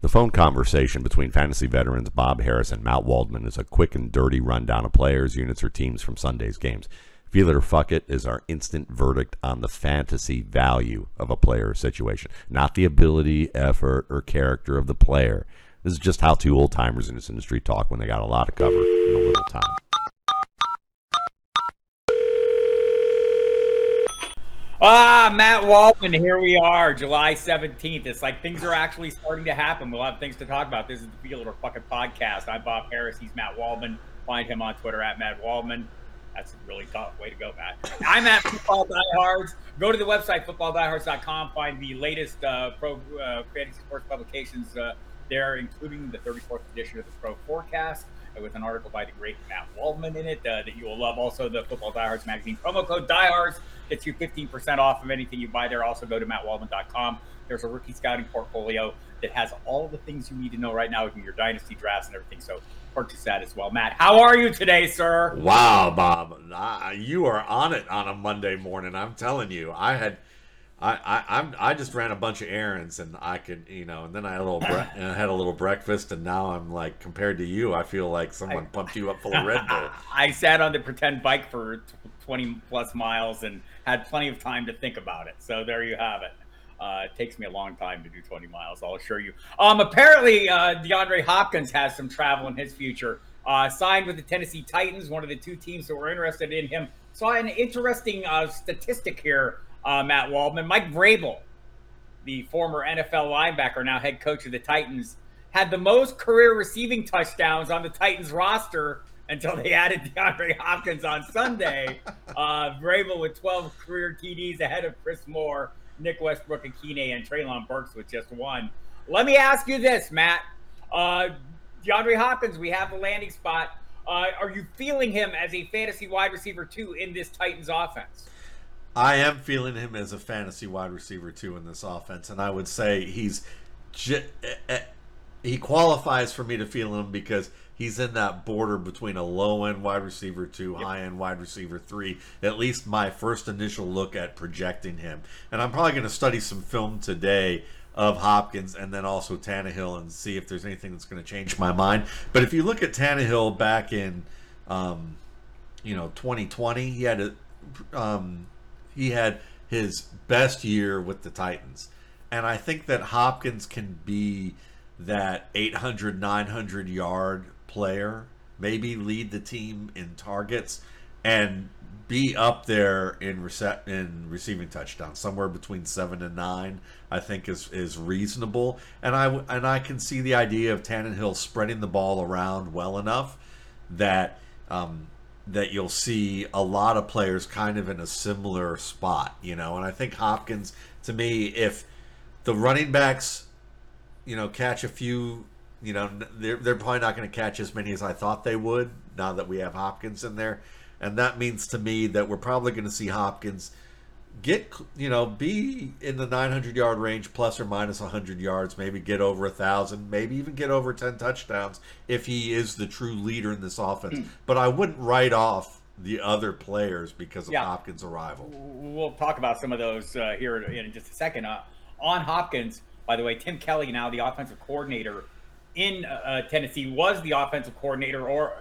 The phone conversation between fantasy veterans Bob Harris and Matt Waldman is a quick and dirty rundown of players, units, or teams from Sunday's games. Feel it or fuck it is our instant verdict on the fantasy value of a player situation, not the ability, effort, or character of the player. This is just how two old timers in this industry talk when they got a lot of cover in a little time. Ah, Matt Waldman, here we are, July 17th. It's like things are actually starting to happen. We'll have things to talk about. This is the Feel It or Fucking podcast. I'm Bob Harris. He's Matt Waldman. Find him on Twitter at Matt Waldman. That's a really tough way to go, Matt. I'm at Football Diehards. Go to the website, footballdiehards.com. Find the latest uh, pro uh, fantasy sports publications uh, there, including the 34th edition of the Pro Forecast with an article by the great Matt Waldman in it uh, that you will love. Also, the Football Diehards magazine promo code Diehards gets you 15% off of anything you buy there. Also, go to mattwaldman.com. There's a rookie scouting portfolio that has all the things you need to know right now in your dynasty drafts and everything. So purchase that as well. Matt, how are you today, sir? Wow, Bob, you are on it on a Monday morning. I'm telling you, I had I, I I'm I just ran a bunch of errands and I could you know and then I had a little bre- and I had a little breakfast and now I'm like compared to you I feel like someone I, pumped you up full of Red Bull. I sat on the pretend bike for 20 plus miles and had plenty of time to think about it. So there you have it. Uh, it takes me a long time to do 20 miles, I'll assure you. Um, apparently, uh, DeAndre Hopkins has some travel in his future. Uh, signed with the Tennessee Titans, one of the two teams that were interested in him. Saw an interesting uh, statistic here uh, Matt Waldman. Mike Vrabel, the former NFL linebacker, now head coach of the Titans, had the most career receiving touchdowns on the Titans roster until they added DeAndre Hopkins on Sunday. uh, Vrabel with 12 career TDs ahead of Chris Moore, Nick Westbrook-Ikhine, and Treylon Burks with just one. Let me ask you this, Matt. Uh, DeAndre Hopkins, we have the landing spot. Uh, are you feeling him as a fantasy wide receiver too in this Titans offense? I am feeling him as a fantasy wide receiver too in this offense, and I would say he's eh, eh, he qualifies for me to feel him because he's in that border between a low end wide receiver two, yep. high end wide receiver three. At least my first initial look at projecting him, and I'm probably going to study some film today of Hopkins and then also Tannehill and see if there's anything that's going to change my mind. But if you look at Tannehill back in, um, you know, 2020, he had a um, he had his best year with the Titans. And I think that Hopkins can be that 800, 900 yard player, maybe lead the team in targets and be up there in rece- in receiving touchdowns, somewhere between seven and nine. I think is is reasonable, and I and I can see the idea of Tannehill spreading the ball around well enough that um, that you'll see a lot of players kind of in a similar spot, you know. And I think Hopkins, to me, if the running backs, you know, catch a few, you know, they're, they're probably not going to catch as many as I thought they would now that we have Hopkins in there. And that means to me that we're probably going to see Hopkins – get you know be in the 900 yard range plus or minus 100 yards maybe get over a thousand maybe even get over 10 touchdowns if he is the true leader in this offense mm. but i wouldn't write off the other players because of yeah. hopkins arrival we'll talk about some of those uh, here in just a second uh, on hopkins by the way tim kelly now the offensive coordinator in uh, Tennessee was the offensive coordinator, or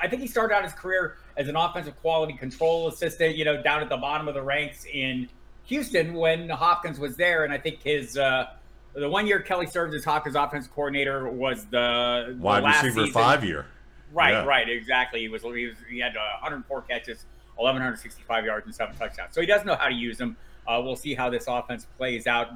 I think he started out his career as an offensive quality control assistant, you know, down at the bottom of the ranks in Houston when Hopkins was there. And I think his uh, the one year Kelly served as Hopkins offensive coordinator was the, the wide receiver season. five year. Right, yeah. right, exactly. He was he was he had uh, 104 catches, 1165 yards, and seven touchdowns. So he does know how to use them. Uh, we'll see how this offense plays out.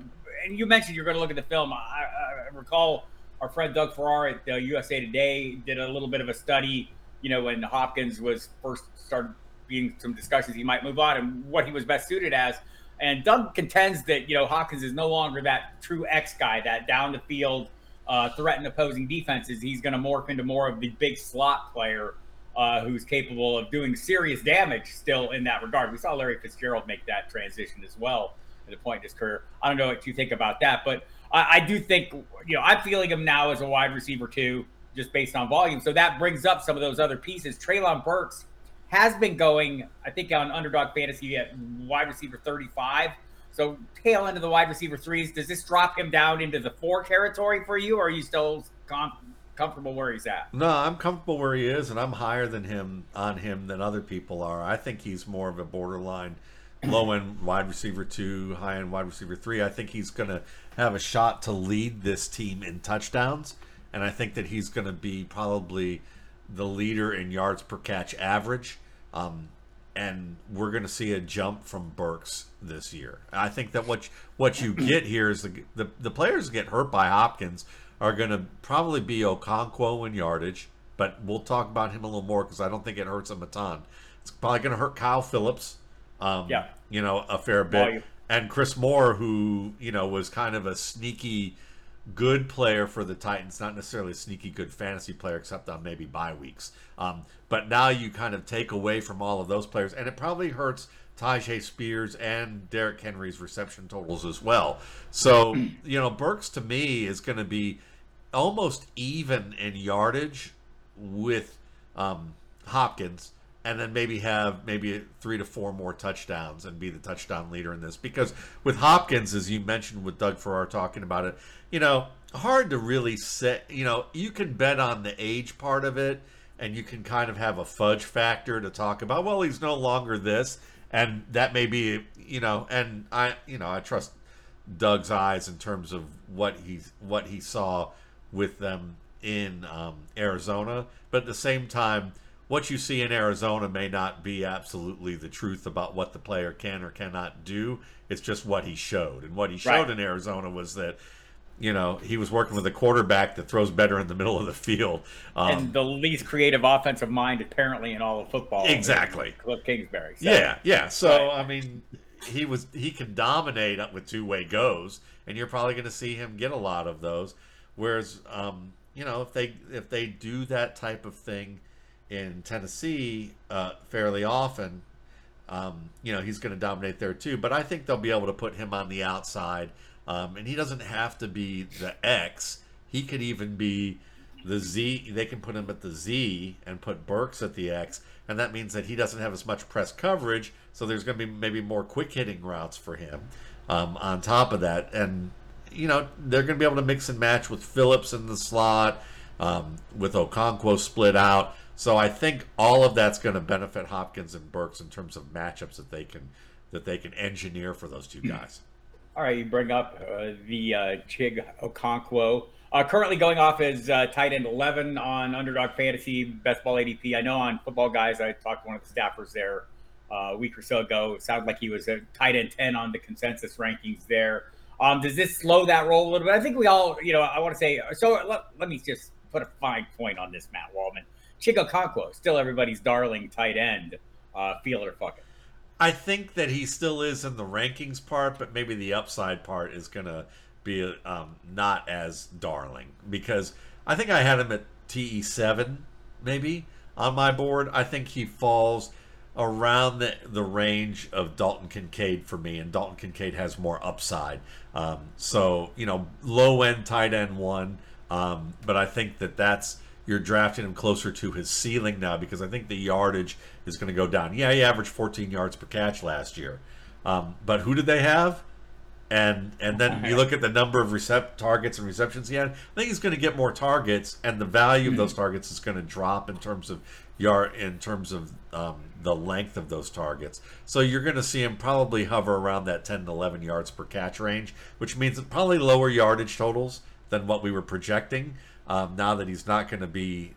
And you mentioned you're going to look at the film. I, I recall our friend Doug Farrar at uh, USA Today did a little bit of a study, you know, when Hopkins was first started being some discussions he might move on and what he was best suited as. And Doug contends that, you know, Hopkins is no longer that true X guy, that down the field, uh, threaten opposing defenses. He's going to morph into more of the big slot player uh, who's capable of doing serious damage still in that regard. We saw Larry Fitzgerald make that transition as well at a point in his career. I don't know what you think about that, but I, I do think you know I'm feeling him now as a wide receiver too, just based on volume. So that brings up some of those other pieces. Treylon Burks has been going, I think, on underdog fantasy at wide receiver 35 So tail end of the wide receiver threes. Does this drop him down into the four territory for you, or are you still com- comfortable where he's at? No, I'm comfortable where he is, and I'm higher than him on him than other people are. I think he's more of a borderline low end wide receiver two, high end wide receiver three. I think he's going to have a shot to lead this team in touchdowns, and I think that he's going to be probably the leader in yards per catch average. Um, and we're going to see a jump from Burks this year. I think that what what you get here is the the, the players get hurt by Hopkins are going to probably be Okonkwo in yardage, but we'll talk about him a little more because I don't think it hurts him a ton. It's probably going to hurt Kyle Phillips, um, yeah, you know, a fair bit, and Chris Moore, who you know was kind of a sneaky good player for the Titans, not necessarily a sneaky good fantasy player, except on maybe bye weeks. Um, but now you kind of take away from all of those players, and it probably hurts Tyjae Spears and Derrick Henry's reception totals as well. So, you know, Burks to me is going to be almost even in yardage with um, Hopkins and then maybe have maybe three to four more touchdowns and be the touchdown leader in this. Because with Hopkins, as you mentioned with Doug Farrar talking about it, you know, hard to really say, You know, you can bet on the age part of it, and you can kind of have a fudge factor to talk about. Well, he's no longer this, and that may be, you know, and I, you know, I trust Doug's eyes in terms of what he's what he saw with them in um, Arizona, but at the same time what you see in Arizona may not be absolutely the truth about what the player can or cannot do. It's just what he showed. And what he showed right. in Arizona was that, you know, he was working with a quarterback that throws better in the middle of the field. Um, and the least creative offensive mind, apparently, in all of football. Exactly. Cliff Kingsbury. So. Yeah, yeah. So, right. I mean, he was he can dominate with two way goes, and you're probably going to see him get a lot of those. Whereas, um, you know, if they if they do that type of thing – in Tennessee uh, fairly often. Um, you know, he's going to dominate there too. But I think they'll be able to put him on the outside. Um, and he doesn't have to be the X. He could even be the Z. They can put him at the Z and put Burks at the X. And that means that he doesn't have as much press coverage. So there's going to be maybe more quick hitting routes for him um, on top of that. And, you know, they're going to be able to mix and match with Phillips in the slot, um, with Okonkwo split out. So I think all of that's going to benefit Hopkins and Burks in terms of matchups that they can that they can engineer for those two hmm. guys. All right, you bring up uh, the uh, Chig Okonkwo. Uh, currently going off as uh, tight end 11 on Underdog Fantasy Best Ball ADP. I know on Football Guys, I talked to one of the staffers there uh, a week or so ago. It sounded like he was a tight end 10 on the consensus rankings there. Um, does this slow that roll a little bit? I think we all, you know, I want to say, so let, let me just put a fine point on this, Matt Waldman. Chig Okonkwo, still everybody's darling tight end. Uh, feel it or fuck it. I think that he still is in the rankings part, but maybe the upside part is going to be um, not as darling because I think I had him at TE7 maybe on my board. I think he falls around the, the range of Dalton Kincaid for me, and Dalton Kincaid has more upside. Um, so, you know, low end tight end one, um, but I think that that's you're drafting him closer to his ceiling now because I think the yardage is going to go down. Yeah, he averaged 14 yards per catch last year, um, but who did they have? And and then you look at the number of recept targets and receptions he had. I think he's going to get more targets, and the value of those targets is going to drop in terms of yard in terms of um, the length of those targets. So you're going to see him probably hover around that 10 to 11 yards per catch range, which means probably lower yardage totals than what we were projecting um, now that he's not going to be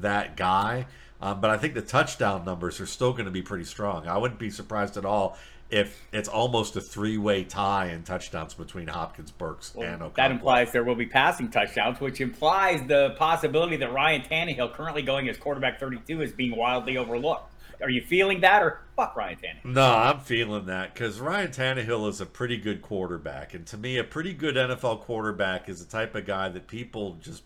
that guy. Um, but I think the touchdown numbers are still going to be pretty strong. I wouldn't be surprised at all if it's almost a three-way tie in touchdowns between Hopkins, Burks, well, and Okonkwo. That implies there will be passing touchdowns, which implies the possibility that Ryan Tannehill, currently going as quarterback 32, is being wildly overlooked. Are you feeling that, or fuck Ryan Tannehill? No, I'm feeling that because Ryan Tannehill is a pretty good quarterback, and to me, a pretty good NFL quarterback is the type of guy that people just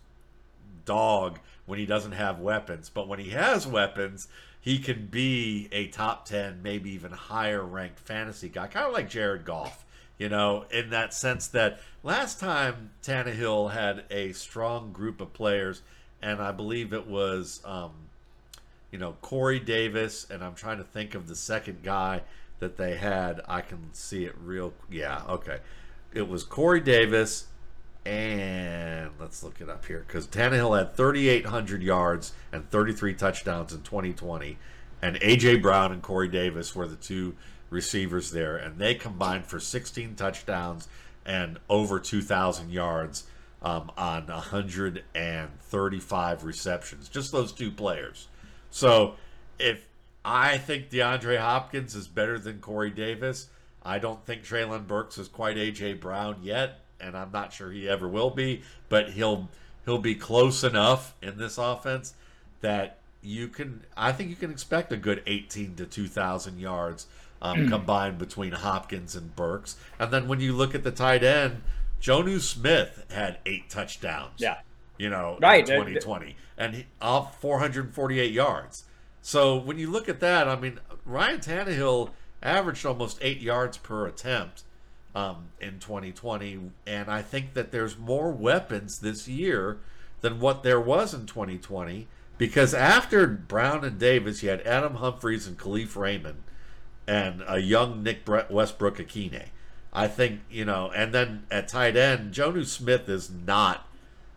dog when he doesn't have weapons. But when he has weapons, he can be a top 10, maybe even higher ranked fantasy guy, kind of like Jared Goff, you know, in that sense that last time Tannehill had a strong group of players, and I believe it was, um, you know, Corey Davis, and I'm trying to think of the second guy that they had. I can see it real. Yeah, okay. It was Corey Davis, and let's look it up here because Tannehill had 3,800 yards and 33 touchdowns in 2020, and AJ Brown and Corey Davis were the two receivers there, and they combined for 16 touchdowns and over 2,000 yards um, on 135 receptions. Just those two players. So if I think DeAndre Hopkins is better than Corey Davis, I don't think Treylon Burks is quite AJ Brown yet, and I'm not sure he ever will be. But he'll he'll be close enough in this offense that you can. I think you can expect a good 18 to 2,000 yards um, combined between Hopkins and Burks. And then when you look at the tight end, Jonnu Smith had eight touchdowns. Yeah. You know, right. in 2020, and he, off 448 yards. So when you look at that, I mean, Ryan Tannehill averaged almost eight yards per attempt um, in 2020, and I think that there's more weapons this year than what there was in 2020 because after Brown and Davis, you had Adam Humphries and Kalif Raymond and a young Nick Westbrook Ikhine. I think, you know, and then at tight end, Jonnu Smith is not,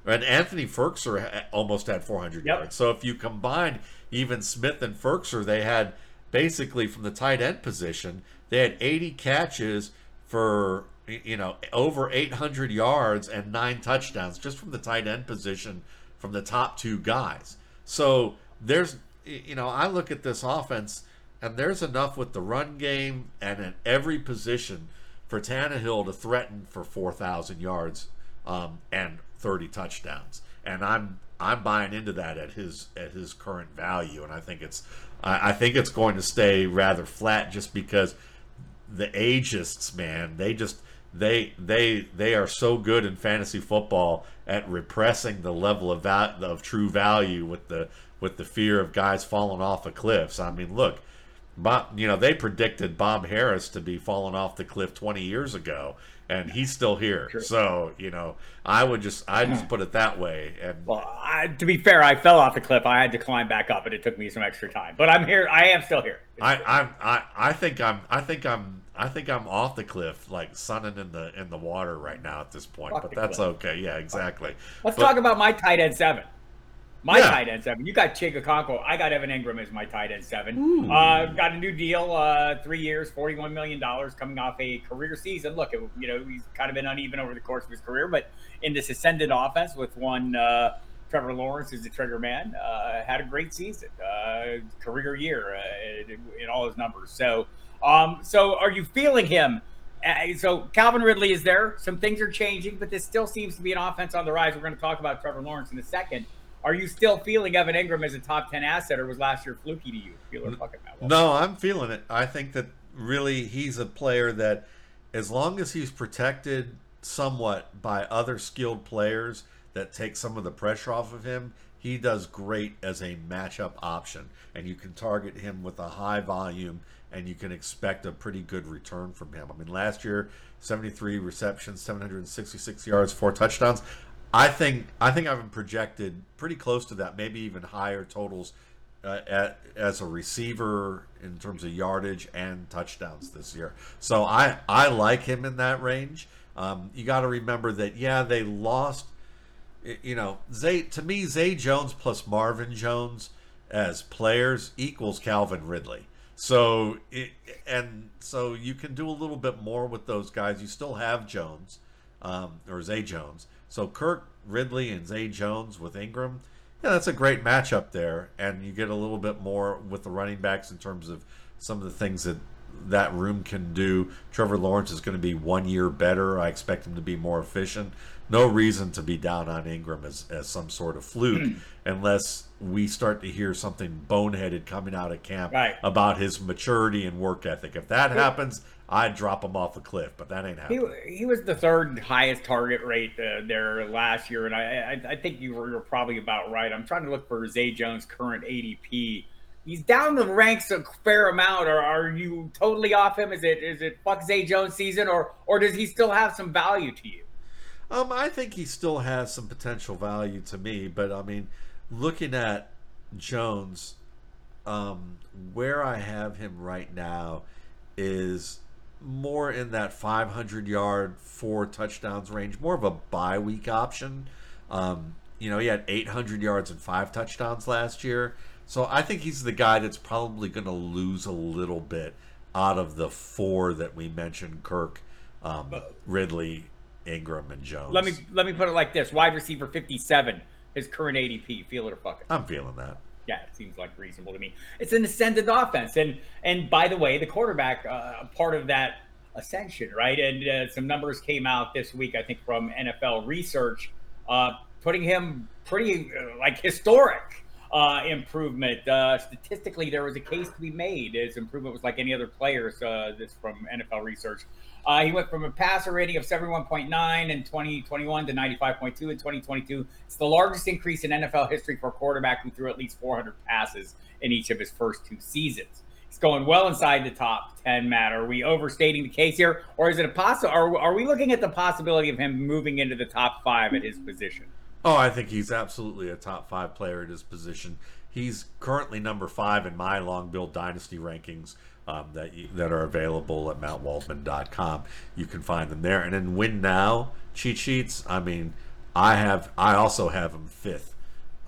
and Anthony Firkser almost had 400 yep. yards. So if you combine even Smith and Firkser, they had basically from the tight end position, they had 80 catches for, you know, over 800 yards and nine touchdowns just from the tight end position from the top two guys. So there's, you know, I look at this offense and there's enough with the run game and at every position for Tannehill to threaten for 4,000 yards um, and 30 touchdowns. And I'm I'm buying into that at his at his current value, and I think it's I, I think it's going to stay rather flat just because the ageists, man, they just they they they are so good in fantasy football at repressing the level of val- of true value with the with the fear of guys falling off of cliffs. I mean, look, Bob, you know, they predicted Bob Harris to be falling off the cliff 20 years ago, and he's still here. Sure. So, you know, I would just, I just put it that way. And well, I, to be fair, I fell off the cliff. I had to climb back up, and it took me some extra time. But I'm here. I am still here. I, I'm, I, I think I'm, I think I'm, I think I'm off the cliff, like sunning in the in the water right now at this point. Fuck but that's cliff. okay. Yeah, exactly. Let's but, talk about my tight end seven. My yeah. tight end seven. You got Chig Okonkwo. I got Evan Engram as my tight end seven. Uh, got a new deal, uh, three years, forty-one million dollars, coming off a career season. Look, it, you know he's kind of been uneven over the course of his career, but in this ascendant offense with one uh, Trevor Lawrence who's the trigger man, uh, had a great season, uh, career year uh, in, in, all his numbers. So, um, so are you feeling him? so Calvin Ridley is there. Some things are changing, but this still seems to be an offense on the rise. We're going to talk about Trevor Lawrence in a second. Are you still feeling Evan Engram as a top ten asset, or was last year fluky to you? Feel fucking that well? No, I'm feeling it. I think that really he's a player that, as long as he's protected somewhat by other skilled players that take some of the pressure off of him, he does great as a matchup option, and you can target him with a high volume, and you can expect a pretty good return from him. I mean, last year, 73 receptions, 766 yards, four touchdowns. I think I think I've projected pretty close to that, maybe even higher totals uh, at, as a receiver in terms of yardage and touchdowns this year. So I I like him in that range. Um, you got to remember that yeah they lost. You know, Zay to me Zay Jones plus Marvin Jones as players equals Calvin Ridley. So it, and so you can do a little bit more with those guys. You still have Jones um, or Zay Jones so Kirk Ridley and Zay Jones with Engram. yeah, that's a great matchup there, and you get a little bit more with the running backs in terms of some of the things that that room can do. Trevor Lawrence is going to be one year better. I expect him to be more efficient. No reason to be down on Engram as, as some sort of fluke hmm. unless we start to hear something boneheaded coming out of camp right. about his maturity and work ethic. If that happens, I'd drop him off a cliff, but that ain't happening. He, he was the third highest target rate uh, there last year, and I, I, I think you were, probably about right. I'm trying to look for Zay Jones' current ADP. He's down the ranks a fair amount. Or are you totally off him? Is it is it fuck Zay Jones season, or or does he still have some value to you? Um, I think he still has some potential value to me, but I mean, looking at Jones, um, where I have him right now is more in that 500 yard, four touchdowns range, more of a bye week option. Um, you know, he had 800 yards and five touchdowns last year. So I think he's the guy that's probably going to lose a little bit out of the four that we mentioned Kirk, um, Ridley, Engram, and Jones. Let me let me put it like this: wide receiver 57, his current ADP. Feel it or fuck it. I'm feeling that. Yeah, it seems like reasonable to me. It's an ascended offense, and and by the way, the quarterback uh, part of that ascension, right? And uh, some numbers came out this week, I think, from NFL Research, uh, putting him pretty uh, like historic uh, improvement. Uh, statistically, there was a case to be made. His improvement was like any other players. This from NFL Research. Uh, he went from a passer rating of 71.9 in 2021 to 95.2 in 2022. It's the largest increase in NFL history for a quarterback who threw at least 400 passes in each of his first two seasons. He's going well inside the top 10, Matt. Are we overstating the case here? Or is it a possible? Are, are we looking at the possibility of him moving into the top five at his position? Oh, I think he's absolutely a top five player at his position. He's currently number five in my long build dynasty rankings um, that you, that are available at mattwaldman.com. You can find them there. And then win now cheat sheets. I mean, I have I also have him fifth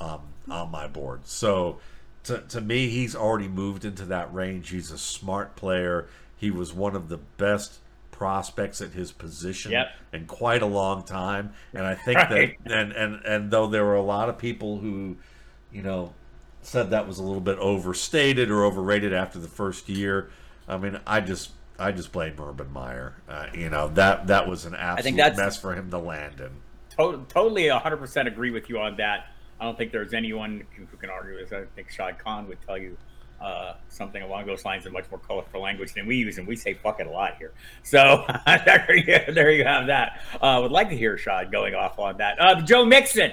um, on my board. So to, to me, he's already moved into that range. He's a smart player. He was one of the best prospects at his position Yep. in quite a long time. And I think Right. that and, and and though there were a lot of people who, you know, said that was a little bit overstated or overrated after the first year. I mean, I just I just blame Urban Meyer. Uh, you know that that was an absolute that's- mess for him to land in. To- totally 100% agree with you on that. I don't think there's anyone who can argue this. I think Shad Khan would tell you uh, something along those lines in much more colorful language than we use, and we say fuck it a lot here. So there, you, there you have that. Uh, would like to hear Shad going off on that. Uh, Joe Mixon.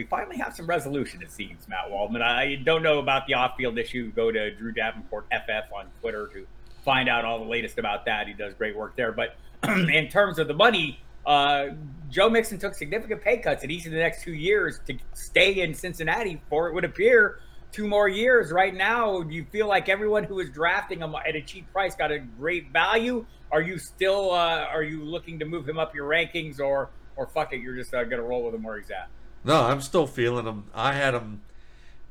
We finally have some resolution, it seems, Matt Waldman. I don't know about the off-field issue. Go to Drew Davenport FF on Twitter to find out all the latest about that. He does great work there. But in terms of the money, uh, Joe Mixon took significant pay cuts in each of the next two years to stay in Cincinnati for it would appear two more years. Right now, do you feel like everyone who is drafting him at a cheap price got a great value? Are you still uh, are you looking to move him up your rankings or or fuck it, you're just uh, gonna roll with him where he's at? No, I'm still feeling him. I had him.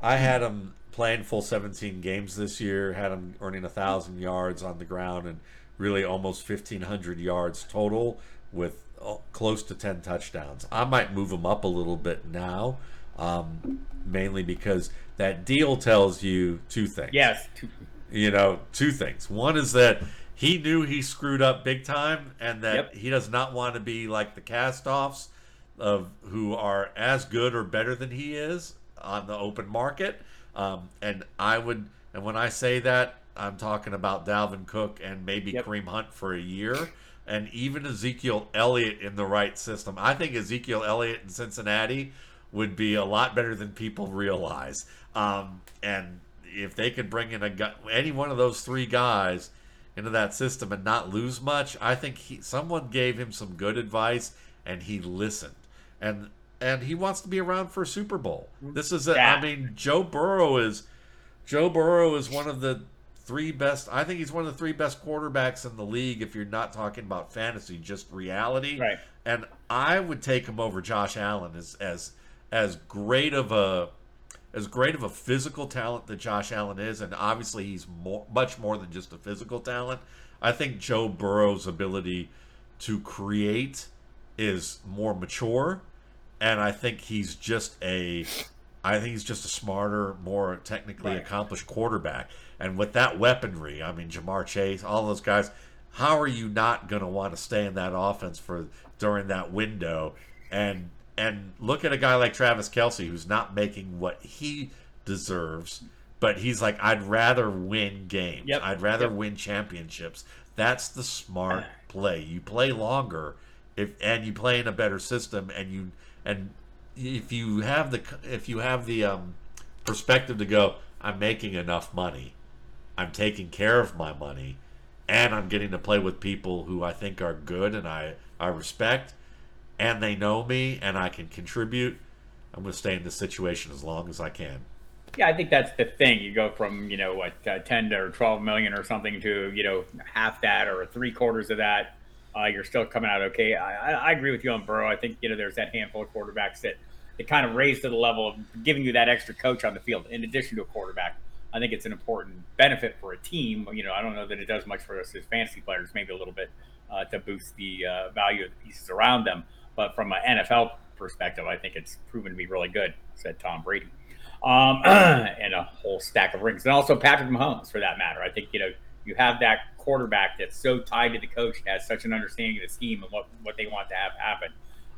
I had him playing full 17 games this year. Had him earning a thousand yards on the ground and really almost 1,500 yards total with uh, close to 10 touchdowns. I might move him up a little bit now, um, mainly because that deal tells you two things. Yes, You know, two things. One is that he knew he screwed up big time and that Yep. he does not want to be like the cast offs of who are as good or better than he is on the open market. Um, and I would, and when I say that, I'm talking about Dalvin Cook and maybe Yep. Kareem Hunt for a year, and even Ezekiel Elliott in the right system. I think Ezekiel Elliott in Cincinnati would be a lot better than people realize. Um, and if they could bring in a any one of those three guys into that system and not lose much, I think he, someone gave him some good advice and he listened. And and he wants to be around for a Super Bowl. Mm-hmm. This is a, Yeah. I mean, Joe Burrow is Joe Burrow is one of the three best. I think he's one of the three best quarterbacks in the league. If you're not talking about fantasy, just reality. Right. And I would take him over Josh Allen as as as great of a as great of a physical talent that Josh Allen is, and obviously he's more, much more than just a physical talent. I think Joe Burrow's ability to create is more mature, and I think he's just a, I think he's just a smarter, more technically Right. accomplished quarterback. And with that weaponry, I mean Ja'Marr Chase, all those guys, how are you not going to want to stay in that offense for during that window? And and look at a guy like Travis Kelce who's not making what he deserves, but he's like, I'd rather win games. Yep. I'd rather Yep. win championships. That's the smart play. You play longer, if and you play in a better system, and you and if you have the if you have the um, perspective to go, I'm making enough money, I'm taking care of my money, and I'm getting to play with people who I think are good and I I respect, and they know me and I can contribute. I'm going to stay in this situation as long as I can. Yeah, I think that's the thing. You go from you know what uh, ten to twelve million or something to you know half that or three quarters of that. Uh, you're still coming out okay. I, I, agree with you on Burrow. I think you know there's that handful of quarterbacks that it kind of raised to the level of giving you that extra coach on the field in addition to a quarterback. I think it's an important benefit for a team. You know, I don't know that it does much for us as fantasy players, maybe a little bit uh, to boost the uh, value of the pieces around them. But from an NFL perspective, I think it's proven to be really good, said Tom Brady. Um, and a whole stack of rings. And also Patrick Mahomes, for that matter. I think, you know, you have that quarterback that's so tied to the coach has such an understanding of the scheme and what, what they want to have happen.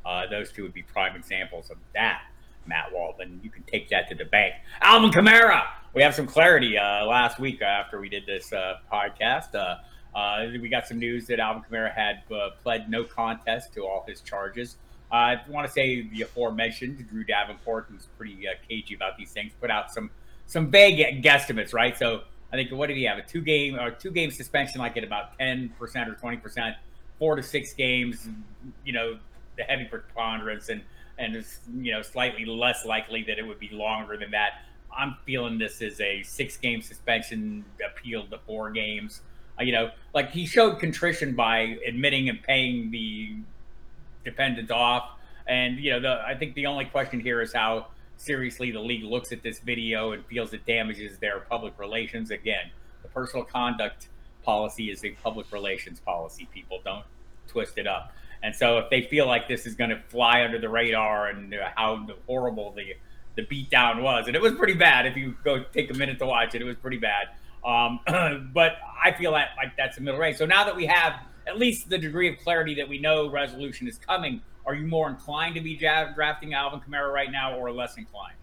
Uh, those two would be prime examples of that. Matt Waldman. You can take that to the bank. Alvin Kamara. We have some clarity uh, last week after we did this uh, podcast. Uh, uh we got some news that Alvin Kamara had uh, pled no contest to all his charges. I want to say the aforementioned Drew Davenport, who's pretty cagey about these things, put out some some vague guesstimates, right? So I think what did he have? A two game or two game suspension, like at about ten percent or twenty percent, four to six games. You know, the heavy preponderance and and it's you know slightly less likely that it would be longer than that. I'm feeling this is a six game suspension appealed to four games. Uh, you know, like he showed contrition by admitting and paying the dependent off. And you know, the, I think the only question here is how seriously the league looks at this video and feels it damages their public relations. Again, the personal conduct policy is a public relations policy. People don't twist it up. And so if they feel like this is going to fly under the radar and how horrible the the beatdown was, and it was pretty bad. If you go take a minute to watch it, it was pretty bad. Um, but I feel like, like that's a middle range. So now that we have at least the degree of clarity that we know resolution is coming, are you more inclined to be drafting Alvin Kamara right now, or less inclined?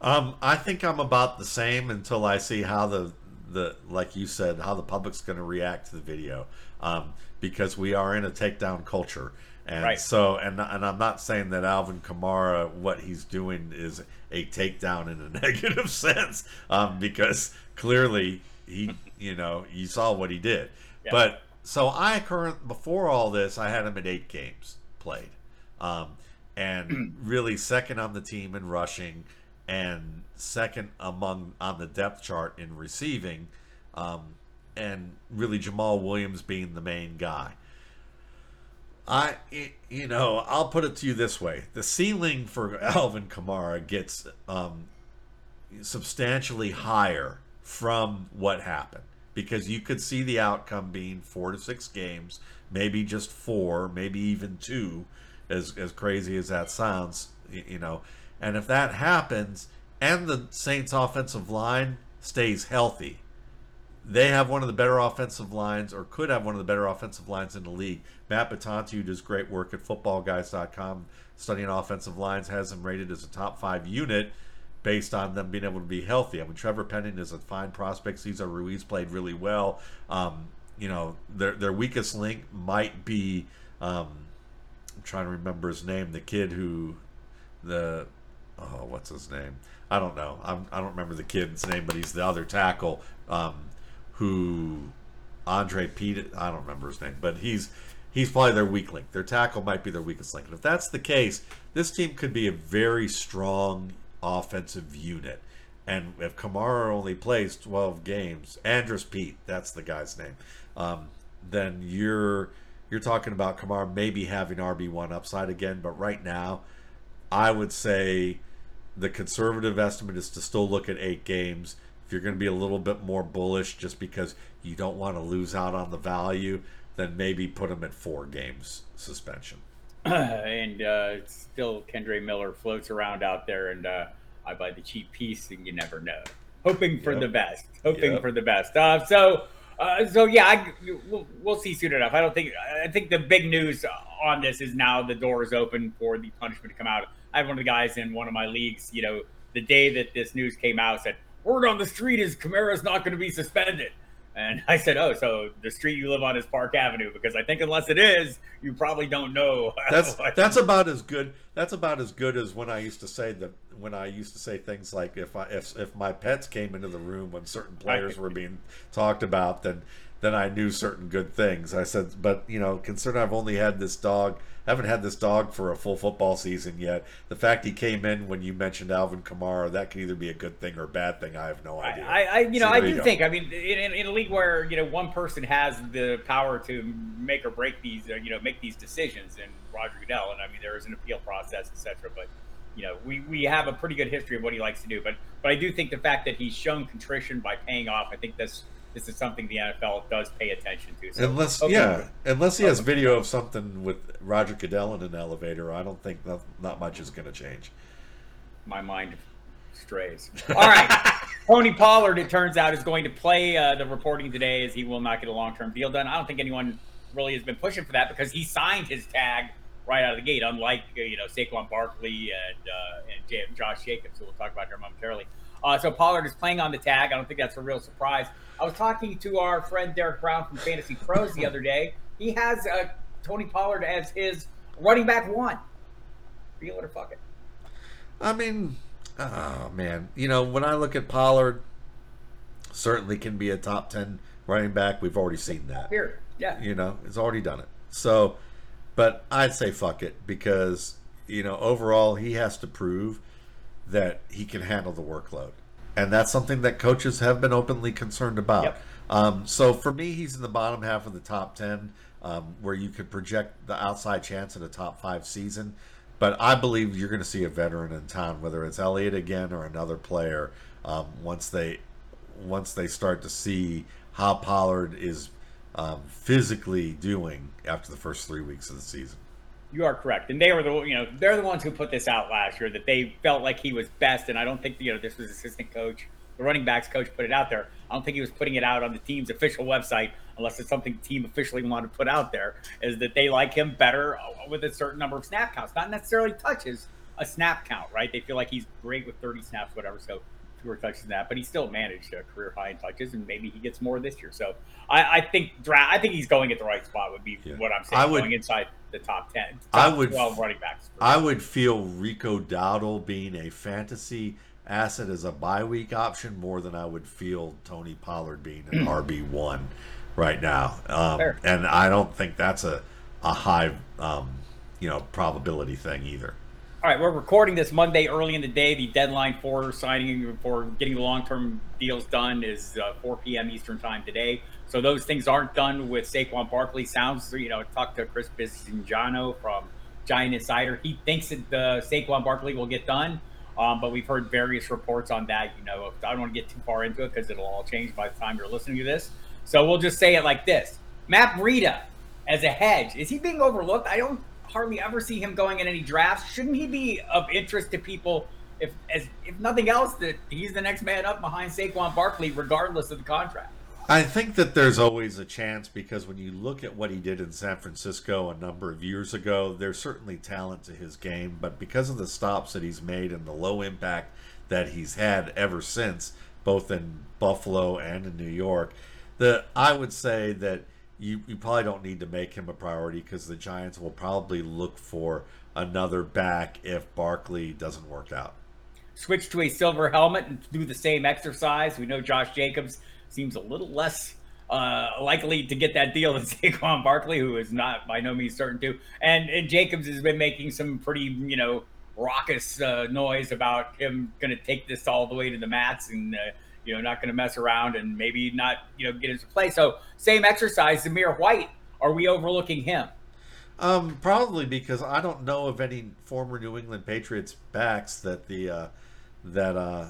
Um, I think I'm about the same until I see how the the like you said how the public's going to react to the video. Um, because we are in a takedown culture. And right. so, and and I'm not saying that Alvin Kamara, what he's doing is a takedown in a negative sense, um, because clearly he, you know, you saw what he did. Yeah. But so I current before all this, I had him at eight games played, um, and really second on the team in rushing, and second among on the depth chart in receiving. Um, and really Jamaal Williams being the main guy. I, you know, I'll put it to you this way: the ceiling for Alvin Kamara gets um, substantially higher from what happened because you could see the outcome being four to six games, maybe just four, maybe even two, as as crazy as that sounds, you know. And if that happens, and the Saints' offensive line stays healthy, they have one of the better offensive lines, or could have one of the better offensive lines in the league. Matt Bitonti, does great work at footballguys.com, studying offensive lines, has them rated as a top five unit based on them being able to be healthy. I mean, Trevor Penning is a fine prospect. Cesar Ruiz played really well. Um, you know, their their weakest link might be um, I'm trying to remember his name, the kid who the oh, what's his name? I don't know. I'm, I do not remember the kid's name, but he's the other tackle. Um, who Andre Peat, I don't remember his name, but he's he's probably their weak link. Their tackle might be their weakest link. And if that's the case, this team could be a very strong offensive unit. And if Kamara only plays 12 games, Andrus Peat, that's the guy's name, um, then you're you're talking about Kamara maybe having RB1 upside again. But right now, I would say the conservative estimate is to still look at eight games if you're going to be a little bit more bullish just because you don't want to lose out on the value, then maybe put him at four games suspension. and uh, still, Kendre Miller floats around out there, and uh, I buy the cheap piece, and you never know. Hoping for yep. the best. Hoping yep. for the best. Uh, so, uh, so yeah, I, we'll, we'll see soon enough. I don't think. I think the big news on this is now the door is open for the punishment to come out. I have one of the guys in one of my leagues. You know, the day that this news came out, said word on the street is Kamara's not going to be suspended. And I said, "Oh, so the street you live on is Park Avenue because I think unless it is, you probably don't know." That's that's about as good. That's about as good as when I used to say that when I used to say things like if I if if my pets came into the room when certain players were being talked about, then then I knew certain good things. I said, but you know, considering I've only had this dog haven't had this dog for a full football season yet. The fact he came in when you mentioned Alvin Kamara, that could either be a good thing or a bad thing. I have no idea. I, I you know, So I do you think. I mean, in, in a league where you know one person has the power to make or break these, uh, you know, make these decisions, and Roger Goodell, and I mean, there is an appeal process, etc. But you know, we, we have a pretty good history of what he likes to do. But but I do think the fact that he's shown contrition by paying off, I think this this is something the NFL does pay attention to. So, Unless, okay. yeah, unless he has video of something with Roger Goodell in an elevator, I don't think not, not much is going to change. my mind strays. All right. Tony Pollard, it turns out, is going to play. Uh, the reporting today as he will not get a long term deal done. I don't think anyone really has been pushing for that because he signed his tag right out of the gate, unlike uh, you know Saquon Barkley and uh, and Josh Jacobs, who we'll talk about here momentarily. Uh, so Pollard is playing on the tag. I don't think that's a real surprise. I was talking to our friend Derek Brown from Fantasy Pros the other day. He has uh, Tony Pollard as his running back one. Feel it or fuck it. I mean, oh man, you know when I look at Pollard, certainly can be a top ten running back. We've already seen that. Here, Yeah. You know, it's already done it. So, but I'd say fuck it because you know overall he has to prove that he can handle the workload, and that's something that coaches have been openly concerned about. Yep. Um, so for me, he's in the bottom half of the top ten, um, where you could project the outside chance at a top five season. But I believe you're going to see a veteran in town, whether it's Elliott again or another player, um, once they once they start to see how Pollard is um, physically doing after the first three weeks of the season. You are correct, and they were the you know they're the ones who put this out last year that they felt like he was best, and I don't think you know this was assistant coach, the running backs coach put it out there. I don't think he was putting it out on the team's official website unless it's something the team officially wanted to put out there. Is that they like him better with a certain number of snap counts, not necessarily touches, a snap count, right? They feel like he's great with 30 snaps, whatever. So fewer touches than that, but he still managed a career high in touches, and maybe he gets more this year. So I, I think dra- I think he's going at the right spot. Would be Yeah. what I'm saying. I would- going inside the top 10, top I would- 12 running backs. I would feel Rico Dowdle being a fantasy asset as a bye week option more than I would feel Tony Pollard being an RB one right now. Um, and I don't think that's a a high um, you know probability thing either. All right, we're recording this Monday early in the day. The deadline for signing for getting the long-term deals done is uh, 4 p.m. Eastern time today. So those things aren't done with Saquon Barkley. Sounds, you know, talked to Chris Bisingiano from Giant Insider. He thinks that the Saquon Barkley will get done, um, but we've heard various reports on that. You know, I don't want to get too far into it because it'll all change by the time you're listening to this. So we'll just say it like this: Matt Breida as a hedge is he being overlooked? I don't hardly ever see him going in any drafts. Shouldn't he be of interest to people? If, as, if nothing else, that he's the next man up behind Saquon Barkley, regardless of the contract. I think that there's always a chance because when you look at what he did in San Francisco a number of years ago, there's certainly talent to his game, but because of the stops that he's made and the low impact that he's had ever since, both in Buffalo and in New York, the I would say that you, you probably don't need to make him a priority because the Giants will probably look for another back if Barkley doesn't work out. Switch to a silver helmet and do the same exercise. We know Josh Jacobs seems a little less uh, likely to get that deal than Saquon Barkley, who is not by no means certain to. And, and Jacobs has been making some pretty, you know, raucous uh, noise about him going to take this all the way to the mats and, uh, you know, not going to mess around and maybe not, you know, get into play. So same exercise, Zamir White. Are we overlooking him? Um, probably because I don't know of any former New England Patriots backs that the uh, that uh,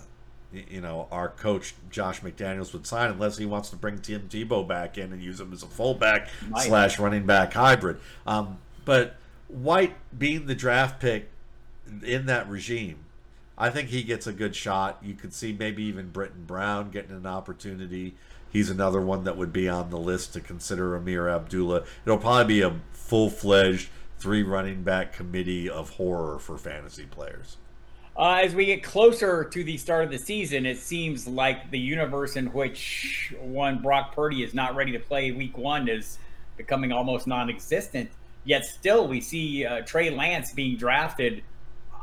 you know our coach Josh McDaniels would sign unless he wants to bring Tim Tebow back in and use him as a fullback Might. slash running back hybrid. Um, but White being the draft pick in that regime, I think he gets a good shot. You could see maybe even Brittain Brown getting an opportunity. He's another one that would be on the list to consider Ameer Abdullah. It'll probably be a full fledged three running back committee of horror for fantasy players. Uh, as we get closer to the start of the season, it seems like the universe in which one Brock Purdy is not ready to play Week One is becoming almost non-existent. Yet still, we see uh, Trey Lance being drafted.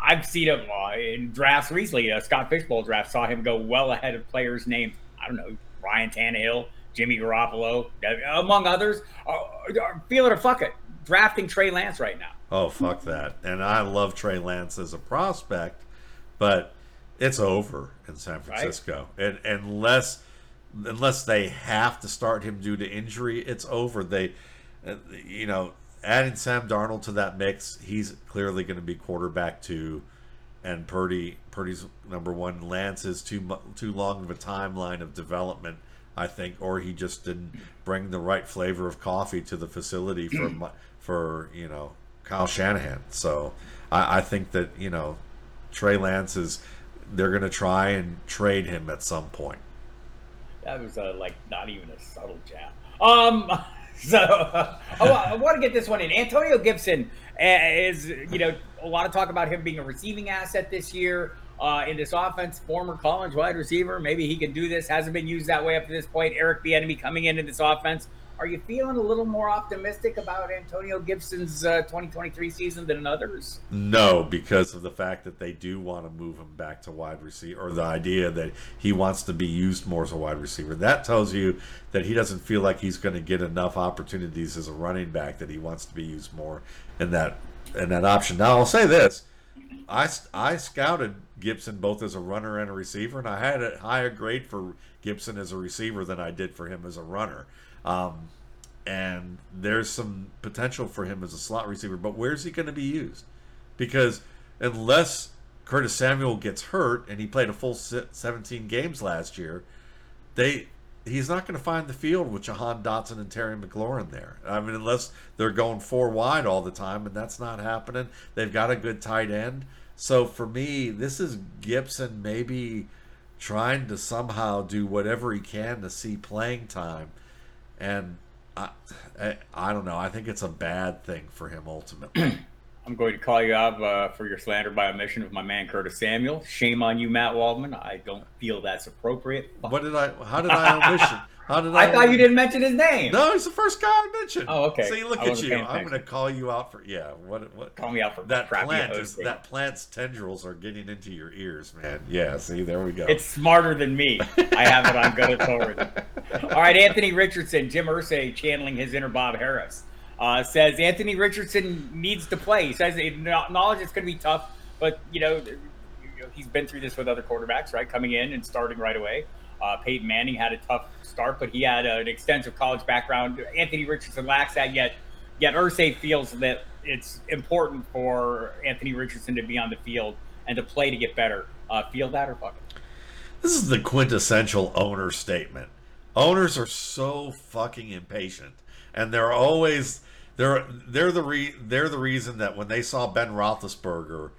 I've seen him uh, in drafts recently. Uh, Scott Fishbowl draft saw him go well ahead of players named I don't know Ryan Tannehill, Jimmy Garoppolo, among others. Uh, uh, feel it or fuck it. drafting Trey Lance right now. Oh fuck that! And I love Trey Lance as a prospect, but it's over in San Francisco. Right? And unless unless they have to start him due to injury, it's over. They, uh, you know, adding Sam Darnold to that mix, he's clearly going to be quarterback two, and Purdy Purdy's number one. Lance is too too long of a timeline of development, I think, or he just didn't bring the right flavor of coffee to the facility for for you know Kyle Shanahan. So I, I think that you know Trey Lance is they're going to try and trade him at some point. That was uh, like not even a subtle jab. Um, so I, want to get this one in. Antonio Gibson uh, is, you know, a lot of talk about him being a receiving asset this year uh, in this offense. Former college wide receiver, maybe he can do this. Hasn't been used that way up to this point. Eric Bieniemy coming into this offense are you feeling a little more optimistic about Antonio Gibson's uh, 2023 season than others? No, because of the fact that they do want to move him back to wide receiver, or the idea that he wants to be used more as a wide receiver. That tells you that he doesn't feel like he's going to get enough opportunities as a running back that he wants to be used more in that in that option. Now, I'll say this: I I scouted Gibson both as a runner and a receiver, and I had a higher grade for Gibson as a receiver than I did for him as a runner. Um, and there's some potential for him as a slot receiver, but where's he going to be used? Because unless Curtis Samuel gets hurt and he played a full 17 games last year, they he's not going to find the field with Jahan Dotson and Terry McLaurin there. I mean, unless they're going four wide all the time, and that's not happening. They've got a good tight end. So for me, this is Gibson maybe trying to somehow do whatever he can to see playing time and I, I, I don't know. I think it's a bad thing for him ultimately. I'm going to call you out uh, for your slander by omission of my man Curtis Samuel. Shame on you, Matt Waldman. I don't feel that's appropriate. What did I? How did I omission? How did I? I thought you didn't mention his name. No, he's the first guy I mentioned. Oh, okay. See, look at you. I'm going to call you out for yeah. What? What? Call me out for that plant. Is, that plant's tendrils are getting into your ears, man. Yeah. See, there we go. It's smarter than me. I have it on good authority. All right, Anthony Richardson, Jim Irsay channeling his inner Bob Harris. Uh, says Anthony Richardson needs to play. He says knowledge it's going to be tough, but you know he's been through this with other quarterbacks, right? Coming in and starting right away. Uh, Peyton Manning had a tough start, but he had an extensive college background. Anthony Richardson lacks that yet. Yet Irsay feels that it's important for Anthony Richardson to be on the field and to play to get better. Uh, feel that or fuck it? This is the quintessential owner statement. Owners are so fucking impatient, and they're always they're they're the re, they're the reason that when they saw Ben Roethlisberger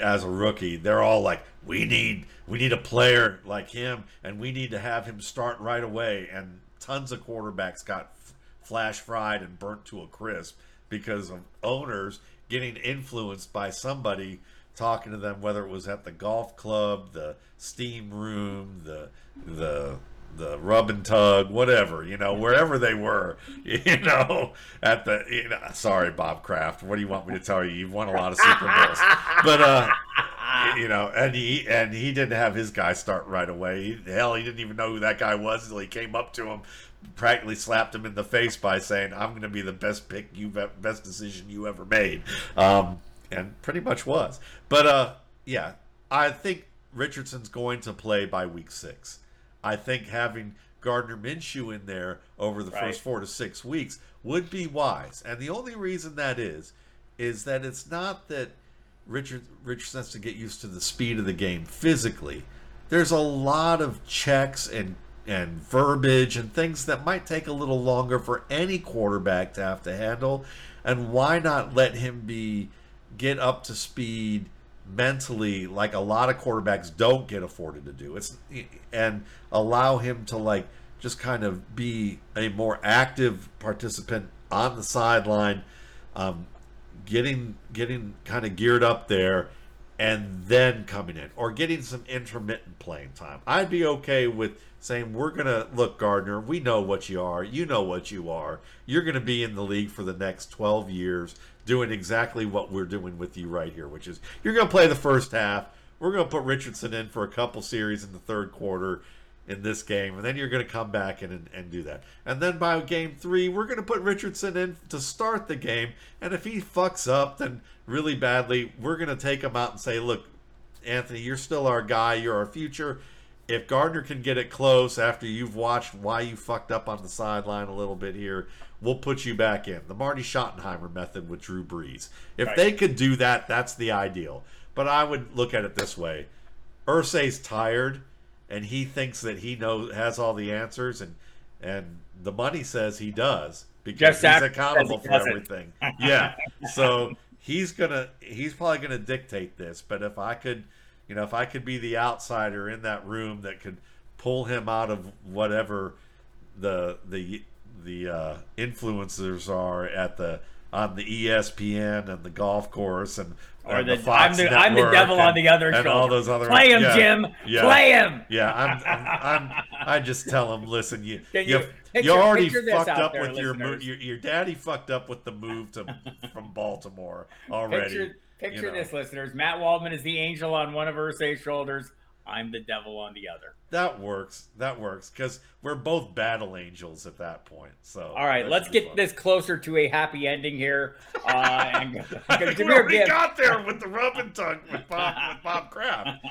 as a rookie, they're all like, "We need we need a player like him, and we need to have him start right away." And tons of quarterbacks got f- flash fried and burnt to a crisp because of owners getting influenced by somebody talking to them, whether it was at the golf club, the steam room, the the the rub and tug, whatever, you know, wherever they were, you know, at the, you know, sorry, Bob Kraft, what do you want me to tell you? You've won a lot of Super Bowls, but, uh, you know, and he, and he didn't have his guy start right away. He, hell, he didn't even know who that guy was until he came up to him, practically slapped him in the face by saying, I'm going to be the best pick you've, best decision you ever made. Um, and pretty much was, but, uh, yeah, I think Richardson's going to play by week six. I think having Gardner Minshew in there over the right. first four to six weeks would be wise. And the only reason that is, is that it's not that Richard Richardson has to get used to the speed of the game physically. There's a lot of checks and and verbiage and things that might take a little longer for any quarterback to have to handle. And why not let him be get up to speed mentally like a lot of quarterbacks don't get afforded to do. It's and allow him to like just kind of be a more active participant on the sideline, um, getting getting kind of geared up there, and then coming in or getting some intermittent playing time. I'd be okay with saying we're gonna look Gardner. We know what you are. You know what you are. You're gonna be in the league for the next 12 years doing exactly what we're doing with you right here, which is you're going to play the first half. We're going to put Richardson in for a couple series in the third quarter. in this game, and then you're going to come back in and, and do that. And then by game three, we're going to put Richardson in to start the game. And if he fucks up, then really badly, we're going to take him out and say, look, Anthony, you're still our guy. You're our future. If Gardner can get it close after you've watched why you fucked up on the sideline a little bit here, we'll put you back in. The Marty Schottenheimer method with Drew Brees. If Right. they could do that, that's the ideal. But I would look at it this way: Irsay's tired, and he thinks that he knows has all the answers, and and the money says he does because Jeff he's accountable he for doesn't. everything. Yeah, so he's gonna he's probably gonna dictate this. But if I could, you know, if I could be the outsider in that room that could pull him out of whatever the the the uh, influencers are at the on the ESPN and the golf course and Or and the, Fox I'm the I'm the devil on the other and shoulder. all those other Play him, yeah, Jim. yeah. Play him. Yeah, I'm, I'm, I'm, I just tell them, listen, you, Can you, you- you, already fucked up there, with your, your, your daddy fucked up with the move to from Baltimore already. Picture, picture you know. this, listeners. Matt Waldman is the angel on one of Irsay's shoulders. I'm the devil on the other. That works. That works because we're both battle angels at that point. So All right, let's get fun. this closer to a happy ending here. Uh, and we already got there with the rub and tug with Bob with Bob Kraft.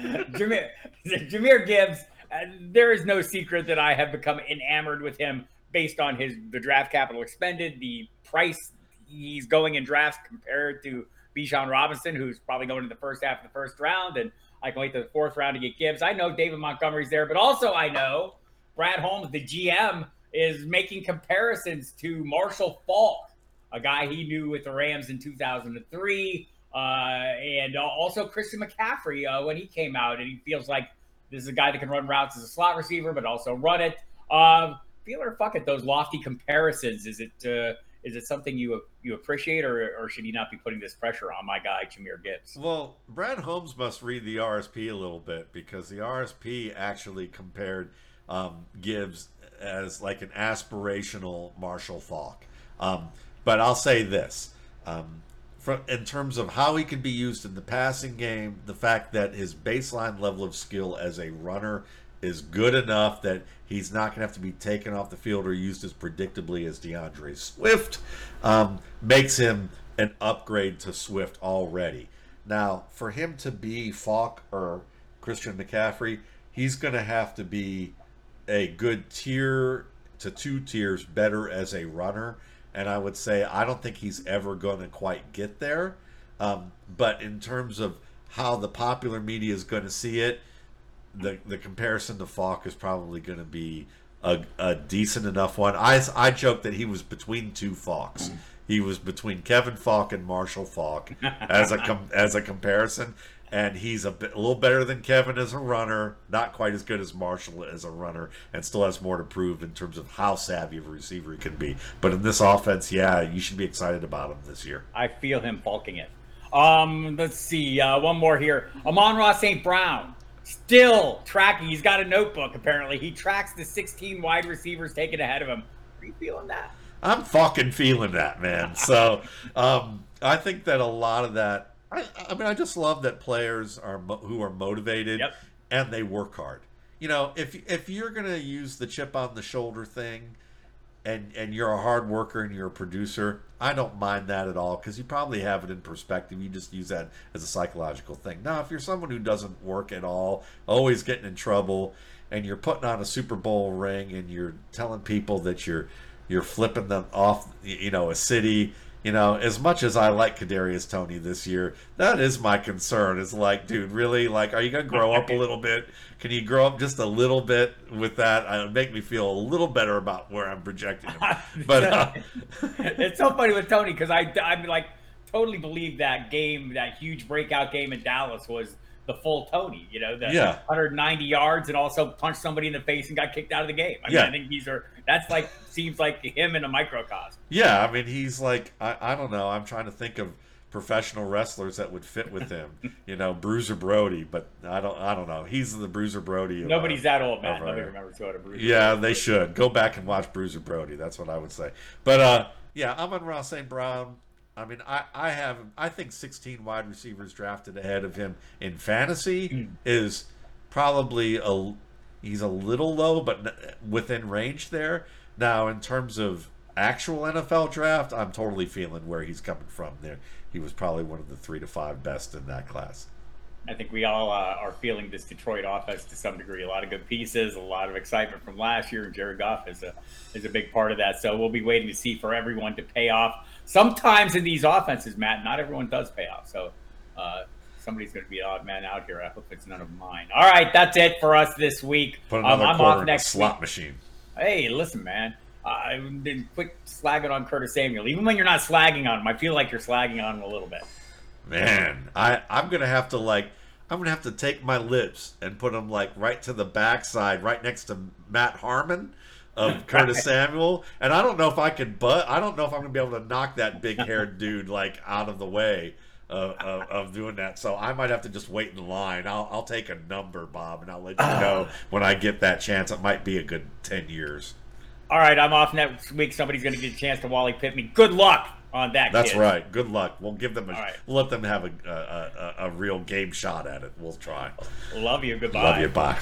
Jahmyr, Jahmyr Gibbs. Uh, there is no secret that I have become enamored with him based on his the draft capital expended, the price he's going in drafts compared to Bijan Robinson, who's probably going in the first half of the first round, and I can wait to the fourth round to get Gibbs. I know David Montgomery's there, but also I know Brad Holmes, the GM, is making comparisons to Marshall Faulk, a guy he knew with the Rams in 2003, uh, and also Christian McCaffrey uh, when he came out, and he feels like this is a guy that can run routes as a slot receiver, but also run it. Uh, feel or fuck it, those lofty comparisons. Is it uh, is it something you you appreciate, or, or should you not be putting this pressure on my guy Jahmyr Gibbs? Well, Brad Holmes must read the RSP a little bit because the RSP actually compared um, Gibbs as like an aspirational Marshall Faulk. Um, but I'll say this. Um, from, in terms of how he can be used in the passing game, the fact that his baseline level of skill as a runner is good enough that he's not going to have to be taken off the field or used as predictably as D'Andre Swift um, makes him an upgrade to Swift already. Now, for him to be Faulk or Christian McCaffrey, he's going to have to be a good tier to two tiers better as a runner. And I would say I don't think he's ever going to quite get there. Um, but in terms of how the popular media is going to see it, the the comparison to Faulk is probably going to be a, a decent enough one. I, I joke that he was between two Faulks. He was between Kevin Faulk and Marshall Faulk as a com, as a comparison, and he's a, bit, a little better than Kevin as a runner, not quite as good as Marshall as a runner, and still has more to prove in terms of how savvy of a receiver he can be. But in this offense, yeah, you should be excited about him this year. I feel him bulking it. Um, let's see. Uh, one more here. Amon-Ra St. Brown still tracking. He's got a notebook. Apparently, he tracks the 16 wide receivers taken ahead of him. Are you feeling that? I'm fucking feeling that, man. So um, I think that a lot of that. I, I mean, I just love that players are mo- who are motivated Yep. and they work hard. You know, if if you're gonna use the chip on the shoulder thing, and and you're a hard worker and you're a producer, I don't mind that at all because you probably have it in perspective. You just use that as a psychological thing. Now, if you're someone who doesn't work at all, always getting in trouble, and you're putting on a Super Bowl ring and you're telling people that you're you're flipping them off, you know, a city. You know, as much as I like Kadarius Toney this year, that is my concern. It's like, dude, really? Like, are you gonna grow up a little bit? Can you grow up just a little bit with that? It would make me feel a little better about where I'm projecting him. But uh, it's so funny with Toney because I I'm like totally believe that game, that huge breakout game in Dallas was the full Toney. You know, the Yeah. 190 yards and also punched somebody in the face and got kicked out of the game. I mean, Yeah. I think these are that's like seems like him in a microcosm. yeah, I mean, he's like, I, I don't know. I'm trying to think of professional wrestlers that would fit with him. you know, Bruiser Brody, but I don't, I don't know. He's the Bruiser Brody. Nobody's our- that old, man. Nobody remembers who had a bruise. Yeah, they should go back and watch Bruiser Brody. That's what I would say. But uh, yeah, Amon-Ra St. Brown. I mean, I, I have I think 16 wide receivers drafted ahead of him in fantasy is probably a he's a little low, but within range there. Now, in terms of actual NFL draft, I'm totally feeling where he's coming from. There, he was probably one of the three to five best in that class. I think we all uh, are feeling this Detroit offense to some degree. A lot of good pieces, a lot of excitement from last year, and Jared Goff is a is a big part of that. So we'll be waiting to see for everyone to pay off. Sometimes in these offenses, Matt, not everyone does pay off. So uh, somebody's going to be an odd man out here. I hope it's none of mine. All right, that's it for us this week. Put another um, I'm quarter off in next the slot week. machine. Hey, listen, man. I didn't quit slagging on Curtis Samuel. Even when you're not slagging on him, I feel like you're slagging on him a little bit. Man, I I'm gonna have to like I'm gonna have to take my lips and put them like right to the backside, right next to Matt Harmon of Curtis Samuel, and I don't know if I could, but I don't know if I'm gonna be able to knock that big haired dude like out of the way of, of, of doing that. So I might have to just wait in line. I'll I'll take a number, Bob, and I'll let you know when I get that chance. It might be a good ten years. All right, I'm off next week. Somebody's going to get a chance to Wally Pipp me. Good luck on that. That's kid. right. Good luck. We'll give them a right. we'll let them have a, a, a, a real game shot at it. We'll try. Love you. Goodbye. Love you. Bye.